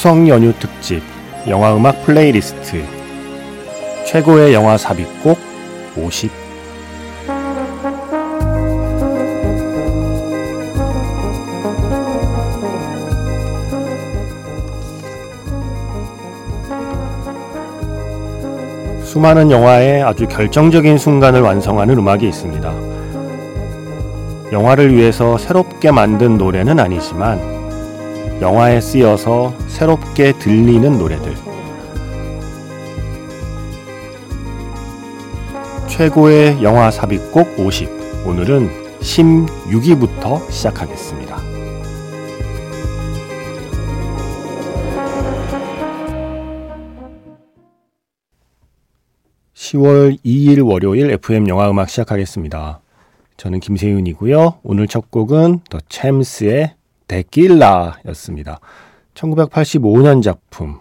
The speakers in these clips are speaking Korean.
추석 연휴 특집 영화 음악 플레이리스트 최고의 영화 삽입곡 50 수많은 영화의 아주 결정적인 순간을 완성하는 음악이 있습니다. 영화를 위해서 새롭게 만든 노래는 아니지만 영화에 쓰여서 새롭게 들리는 노래들. 최고의 영화 삽입곡 50. 오늘은 16위부터 시작하겠습니다. 10월 2일 월요일 FM 영화 음악 시작하겠습니다. 저는 김세윤이고요. 오늘 첫 곡은 더 챔스의 데킬라였습니다. 1985년 작품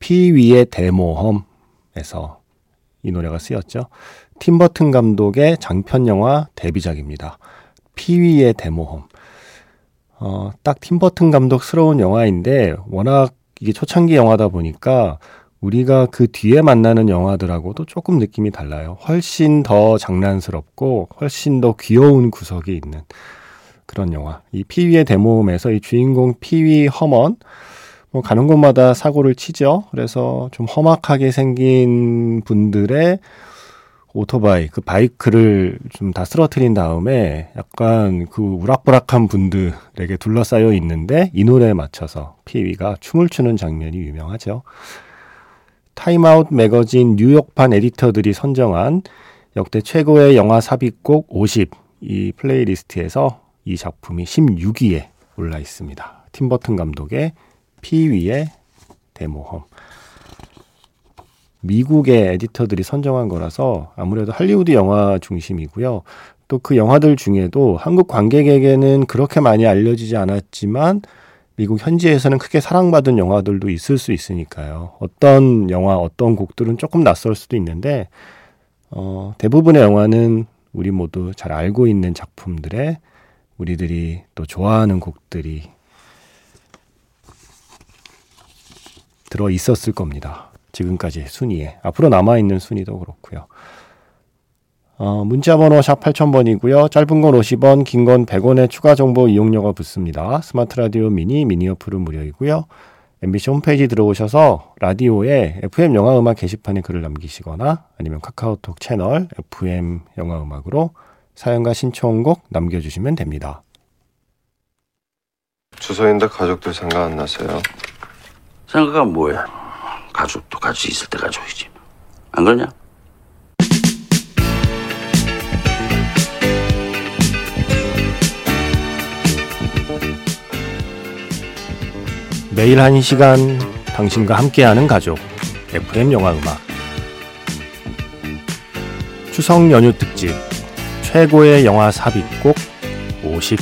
피 위의 대모험에서 이 노래가 쓰였죠. 팀버튼 감독의 장편 영화 데뷔작입니다. 피 위의 대모험. 어, 딱 팀버튼 감독스러운 영화인데 워낙 이게 초창기 영화다 보니까 우리가 그 뒤에 만나는 영화들하고도 조금 느낌이 달라요. 훨씬 더 장난스럽고 훨씬 더 귀여운 구석이 있는 그런 영화. 이 피위의 대모험에서 이 주인공 피위 허먼 뭐 가는 곳마다 사고를 치죠. 그래서 좀 험악하게 생긴 분들의 오토바이, 그 바이크를 좀 다 쓰러트린 다음에 약간 그 우락부락한 분들에게 둘러싸여 있는데 이 노래에 맞춰서 피위가 춤을 추는 장면이 유명하죠. 타임아웃 매거진 뉴욕판 에디터들이 선정한 역대 최고의 영화 삽입곡 50 이 플레이리스트에서 이 작품이 16위에 올라 있습니다. 팀버튼 감독의 피위의 대모험. 미국의 에디터들이 선정한 거라서 아무래도 할리우드 영화 중심이고요. 또 그 영화들 중에도 한국 관객에게는 그렇게 많이 알려지지 않았지만 미국 현지에서는 크게 사랑받은 영화들도 있을 수 있으니까요. 어떤 영화, 어떤 곡들은 조금 낯설 수도 있는데, 어, 대부분의 영화는 우리 모두 잘 알고 있는 작품들의 우리들이 또 좋아하는 곡들이 들어 있었을 겁니다. 지금까지 순위에. 앞으로 남아있는 순위도 그렇고요. 어, 문자번호 샵 8000번이고요. 짧은 건 50원, 긴 건 100원의 추가 정보 이용료가 붙습니다. 스마트 라디오 미니, 미니 어플은 무료이고요. MBC 홈페이지 들어오셔서 라디오에 FM 영화음악 게시판에 글을 남기시거나 아니면 카카오톡 채널 FM 영화음악으로 사연과 신청곡 남겨주시면 됩니다. 추석인데 가족들 생각 안 나세요? 생각은 뭐야? 가족도 같이 있을 때 가족이지. 안 그러냐? 매일 한 시간 당신과 함께하는 가족 FM 영화 음악 추석 연휴 특집 최고의 영화 삽입곡 50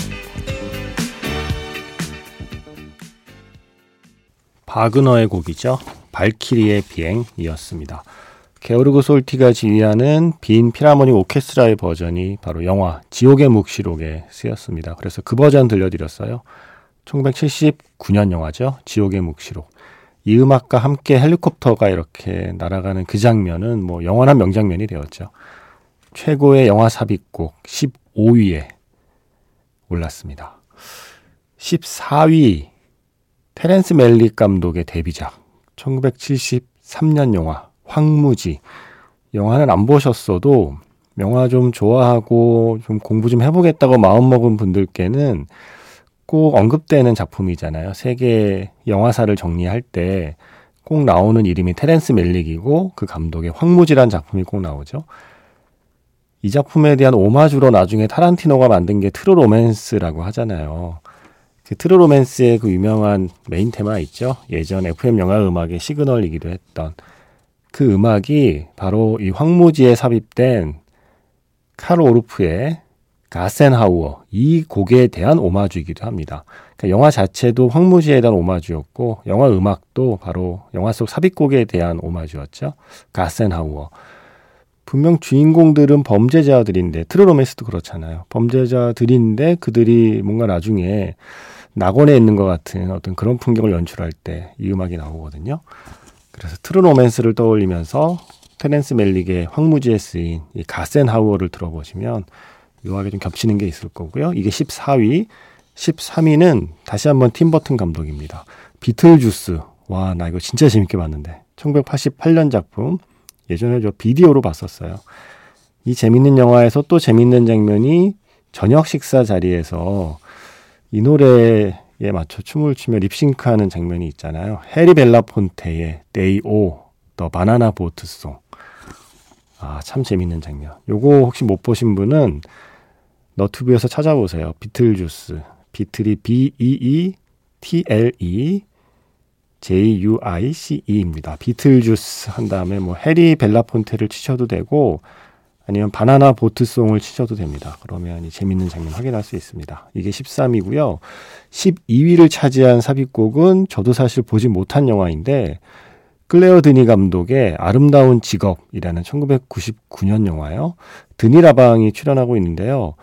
바그너의 곡이죠. 발키리의 비행이었습니다. 게오르그 솔티가 지휘하는 빈 피라모니 오케스트라의 버전이 바로 영화 지옥의 묵시록에 쓰였습니다. 그래서 그 버전 들려드렸어요. 1979년 영화죠. 지옥의 묵시록. 이 음악과 함께 헬리콥터가 이렇게 날아가는 그 장면은 뭐 영원한 명장면이 되었죠. 최고의 영화 삽입곡 15위에 올랐습니다. 14위 테렌스 멜릭 감독의 데뷔작 1973년 영화 황무지 영화는 안 보셨어도 영화 좀 좋아하고 좀 공부 좀 해보겠다고 마음먹은 분들께는 꼭 언급되는 작품이잖아요. 세계 영화사를 정리할 때 꼭 나오는 이름이 테렌스 멜릭이고 그 감독의 황무지란 작품이 꼭 나오죠. 이 작품에 대한 오마주로 나중에 타란티노가 만든 게 트루 로맨스라고 하잖아요. 그 트루 로맨스의 그 유명한 메인 테마 있죠. 예전 FM 영화 음악의 시그널이기도 했던 그 음악이 바로 이 황무지에 삽입된 칼 오르프의 가센하우어 이 곡에 대한 오마주이기도 합니다. 그러니까 영화 자체도 황무지에 대한 오마주였고 영화 음악도 바로 영화 속 삽입곡에 대한 오마주였죠. 가센하우어. 분명 주인공들은 범죄자들인데 트루 로맨스도 그렇잖아요. 범죄자들인데 그들이 뭔가 나중에 낙원에 있는 것 같은 어떤 그런 풍경을 연출할 때 이 음악이 나오거든요. 그래서 트루 로맨스를 떠올리면서 테렌스 맬릭의 황무지에 쓰인 이 가센하우어를 들어보시면 묘하게 좀 겹치는 게 있을 거고요. 이게 14위, 13위는 다시 한번 팀 버튼 감독입니다. 비틀주스. 와, 나 이거 진짜 재밌게 봤는데. 1988년 작품. 예전에 저 비디오로 봤었어요. 이 재밌는 영화에서 또 재밌는 장면이 저녁 식사 자리에서 이 노래에 맞춰 춤을 추며 립싱크하는 장면이 있잖아요. 해리 벨라폰테의 Day O, 더 바나나 보트 송. 아, 참 재밌는 장면. 요거 혹시 못 보신 분은 너튜브에서 찾아보세요. 비틀주스. 비틀이 B-E-E-T-L-E J-U-I-C-E입니다. 비틀주스 한 다음에 뭐 해리 벨라폰테를 치셔도 되고 아니면 바나나 보트송을 치셔도 됩니다. 그러면 이 재밌는 장면 확인할 수 있습니다. 이게 13위고요. 12위를 차지한 삽입곡은 저도 사실 보지 못한 영화인데 클레어 드니 감독의 아름다운 직업이라는 1999년 영화요. 드니 라방이 출연하고 있는데요.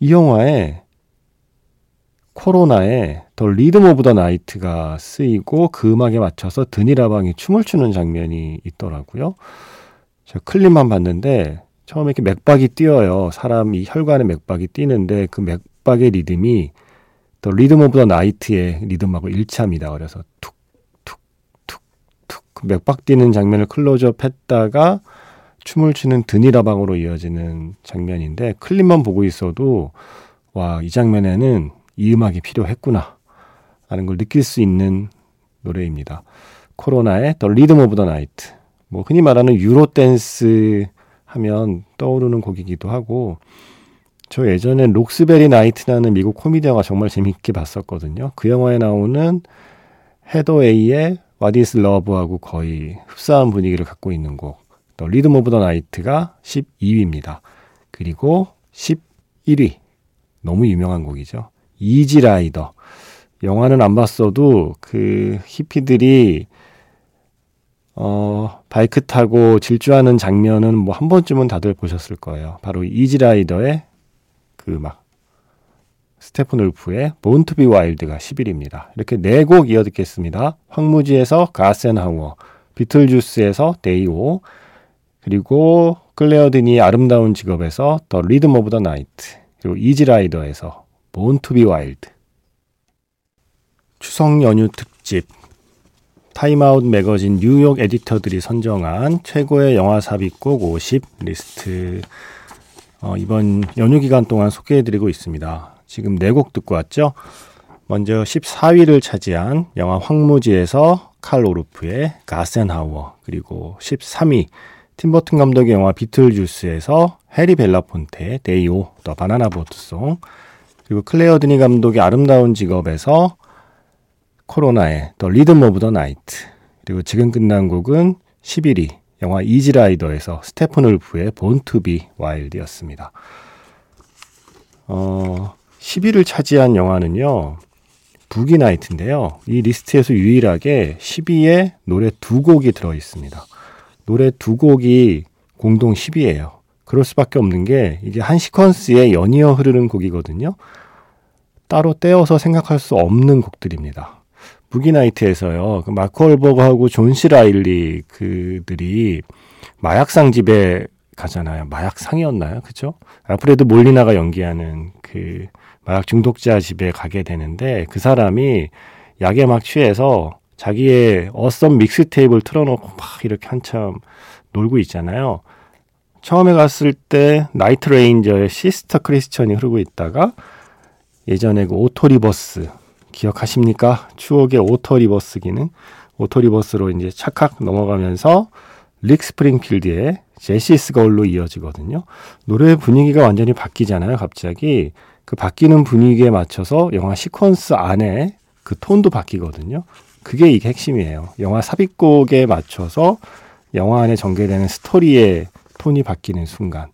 이 영화에 코로나에 The Rhythm of the Night가 쓰이고 그 음악에 맞춰서 드니 라방이 춤을 추는 장면이 있더라고요. 제가 클립만 봤는데 처음에 이렇게 맥박이 뛰어요. 사람이 혈관에 맥박이 뛰는데 그 맥박의 리듬이 The Rhythm of the Night의 리듬하고 일치합니다. 그래서 툭그 맥박 뛰는 장면을 클로즈업 했다가 춤을 추는 드니 라방으로 이어지는 장면인데 클립만 보고 있어도 와, 이 장면에는 이 음악이 필요했구나. 라는 걸 느낄 수 있는 노래입니다. 코로나의 The Rhythm of the Night. 뭐 흔히 말하는 유로 댄스 하면 떠오르는 곡이기도 하고 저 예전에 록스베리 나이트라는 미국 코미디 영화 정말 재밌게 봤었거든요. 그 영화에 나오는 헤더웨이의 What is Love하고 거의 흡사한 분위기를 갖고 있는 곡. The Rhythm of the Night가 12위입니다. 그리고 11위. 너무 유명한 곡이죠. 이지 라이더. 영화는 안 봤어도 그 히피들이 어, 바이크 타고 질주하는 장면은 뭐 한 번쯤은 다들 보셨을 거예요. 바로 이지 라이더의 그 막 스테픈 울프의 be Wild가 11위입니다. 이렇게 네 곡 이어 듣겠습니다. 황무지에서 가센하우어, 비틀주스에서 Day-O, 그리고 클레어 드니 아름다운 직업에서 The Rhythm of the Night, 그리고 이지라이더에서 Be Wild. 추석 연휴 특집 타임아웃 매거진 뉴욕 에디터들이 선정한 최고의 영화 삽입곡 50 리스트 어, 이번 연휴 기간 동안 소개해드리고 있습니다. 지금 네 곡 듣고 왔죠. 먼저 14위를 차지한 영화 황무지에서 칼 오르프의 가센하우어 그리고 13위 팀버튼 감독의 영화 비틀주스에서 해리 벨라폰테의 Day-O The Banana Boat Song 그리고 클레어 드니 감독의 아름다운 직업에서 코로나의 The Rhythm of the Night 그리고 지금 끝난 곡은 11위 영화 이지라이더에서 스테픈 울프의 Born to Be Wild였습니다. 어, 10위를 차지한 영화는요. 부기나이트인데요. 이 리스트에서 유일하게 10위에 노래 두 곡이 들어 있습니다. 노래 두 곡이 공동 10위예요. 그럴 수밖에 없는 게 이게 한 시퀀스에 연이어 흐르는 곡이거든요. 따로 떼어서 생각할 수 없는 곡들입니다. 부기나이트에서요. 그 마크 월버그하고 존 시 라일리 그들이 마약상 집에 가잖아요. 마약상이었나요? 그죠? 알프레드 몰리나가 연기하는 그 마약 중독자 집에 가게 되는데 그 사람이 약에 막 취해서 자기의 awesome mixtape를 틀어놓고 막 이렇게 한참 놀고 있잖아요. 처음에 갔을 때 Night Ranger의 Sister Christian이 흐르고 있다가 예전에 그 auto reverse 기억하십니까? 추억의 auto reverse 기능 auto reverse로 이제 찰칵 넘어가면서 릭 스프링필드의 Jessie's Girl로 이어지거든요. 노래 분위기가 완전히 바뀌잖아요, 갑자기. 그 바뀌는 분위기에 맞춰서 영화 시퀀스 안에 그 톤도 바뀌거든요. 그게 이게 핵심이에요. 영화 삽입곡에 맞춰서 영화 안에 전개되는 스토리의 톤이 바뀌는 순간.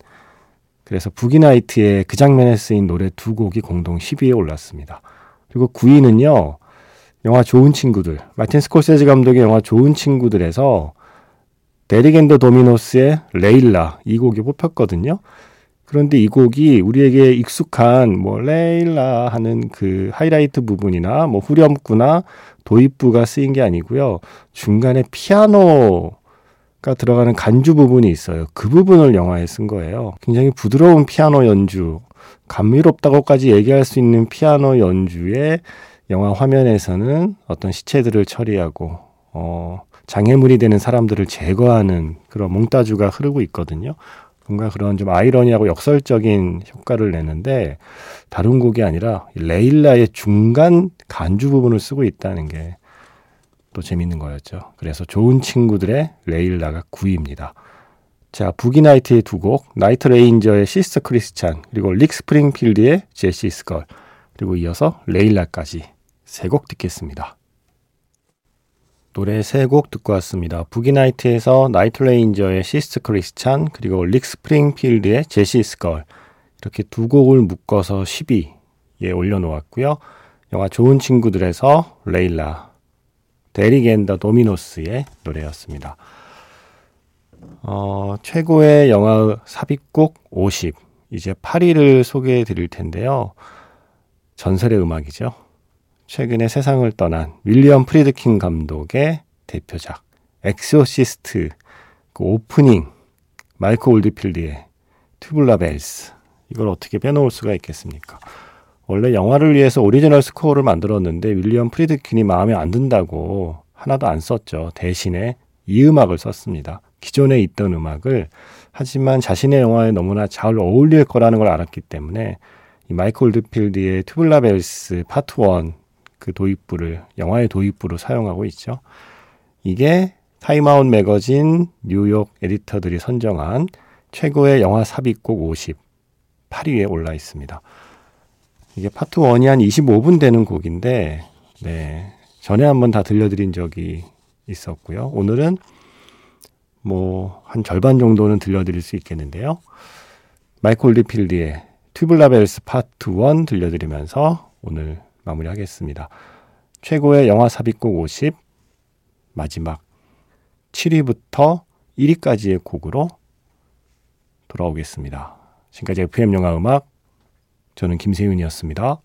그래서 부기나이트의 그 장면에 쓰인 노래 두 곡이 공동 10위에 올랐습니다. 그리고 9위는요. 영화 좋은 친구들. 마틴 스콜세지 감독의 영화 좋은 친구들에서 Derek and the Dominos의 Layla 이 곡이 뽑혔거든요. 그런데 이 곡이 우리에게 익숙한 뭐 Layla 하는 그 하이라이트 부분이나 뭐 후렴구나 도입부가 쓰인 게 아니고요. 중간에 피아노 가 들어가는 간주 부분이 있어요. 그 부분을 영화에 쓴 거예요. 굉장히 부드러운 피아노 연주, 감미롭다고까지 얘기할 수 있는 피아노 연주에 영화 화면에서는 어떤 시체들을 처리하고 어 장애물이 되는 사람들을 제거하는 그런 몽따주가 흐르고 있거든요. 뭔가 그런 좀 아이러니하고 역설적인 효과를 내는데 다른 곡이 아니라 레일라의 중간 간주 부분을 쓰고 있다는 게 또 재밌는 거였죠. 그래서 좋은 친구들의 레일라가 9위입니다. 자, 부기나이트의 두 곡, Night Ranger의 Sister Christian, 그리고 릭 스프링필드의 Jessie's Girl, 그리고 이어서 Layla까지 세 곡 듣겠습니다. 노래 세 곡 듣고 왔습니다. 부기나이트에서 Night Ranger의 Sister Christian 그리고 릭 스프링필드의 Jessie's Girl 이렇게 두 곡을 묶어서 10위에 올려놓았고요. 영화 좋은 친구들에서 Layla Derek and the Dominos의 노래였습니다. 어, 최고의 영화 삽입곡 50 이제 8위를 소개해 드릴 텐데요. 전설의 음악이죠. 최근에 세상을 떠난 윌리엄 프리드킨 감독의 대표작 엑소시스트 그 오프닝 마이크 올드필드의 Tubular Bells 이걸 어떻게 빼놓을 수가 있겠습니까? 원래 영화를 위해서 오리지널 스코어를 만들었는데 윌리엄 프리드킨이 마음에 안 든다고 하나도 안 썼죠. 대신에 이 음악을 썼습니다. 기존에 있던 음악을 하지만 자신의 영화에 너무나 잘 어울릴 거라는 걸 알았기 때문에 이 마이크 올드필드의 Tubular Bells 파트 1 그 도입부를 영화의 도입부로 사용하고 있죠. 이게 Time Out 매거진 뉴욕 에디터들이 선정한 최고의 영화 삽입곡 50 8위에 올라 있습니다. 이게 파트 1이 한 25분 되는 곡인데 네. 전에 한번 다 들려드린 적이 있었고요. 오늘은 뭐 한 절반 정도는 들려드릴 수 있겠는데요. 마이크 올드필드의 Tubular Bells 파트 1 들려드리면서 오늘 마무리하겠습니다. 최고의 영화 삽입곡 50 마지막 7위부터 1위까지의 곡으로 돌아오겠습니다. 지금까지 FM 영화 음악 저는 김세윤이었습니다.